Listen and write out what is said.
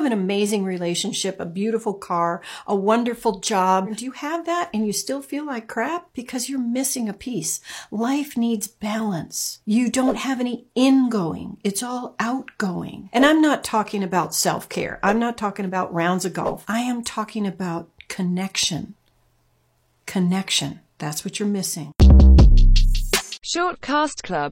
have an amazing relationship, a beautiful car, a wonderful job? Do you have that and you still feel like crap? Because you're missing a piece. Life needs balance. You don't have any ingoing. It's all outgoing. And I'm not talking about self-care. I'm not talking about rounds of golf. I am talking about connection. Connection. That's what you're missing. Shortcast Club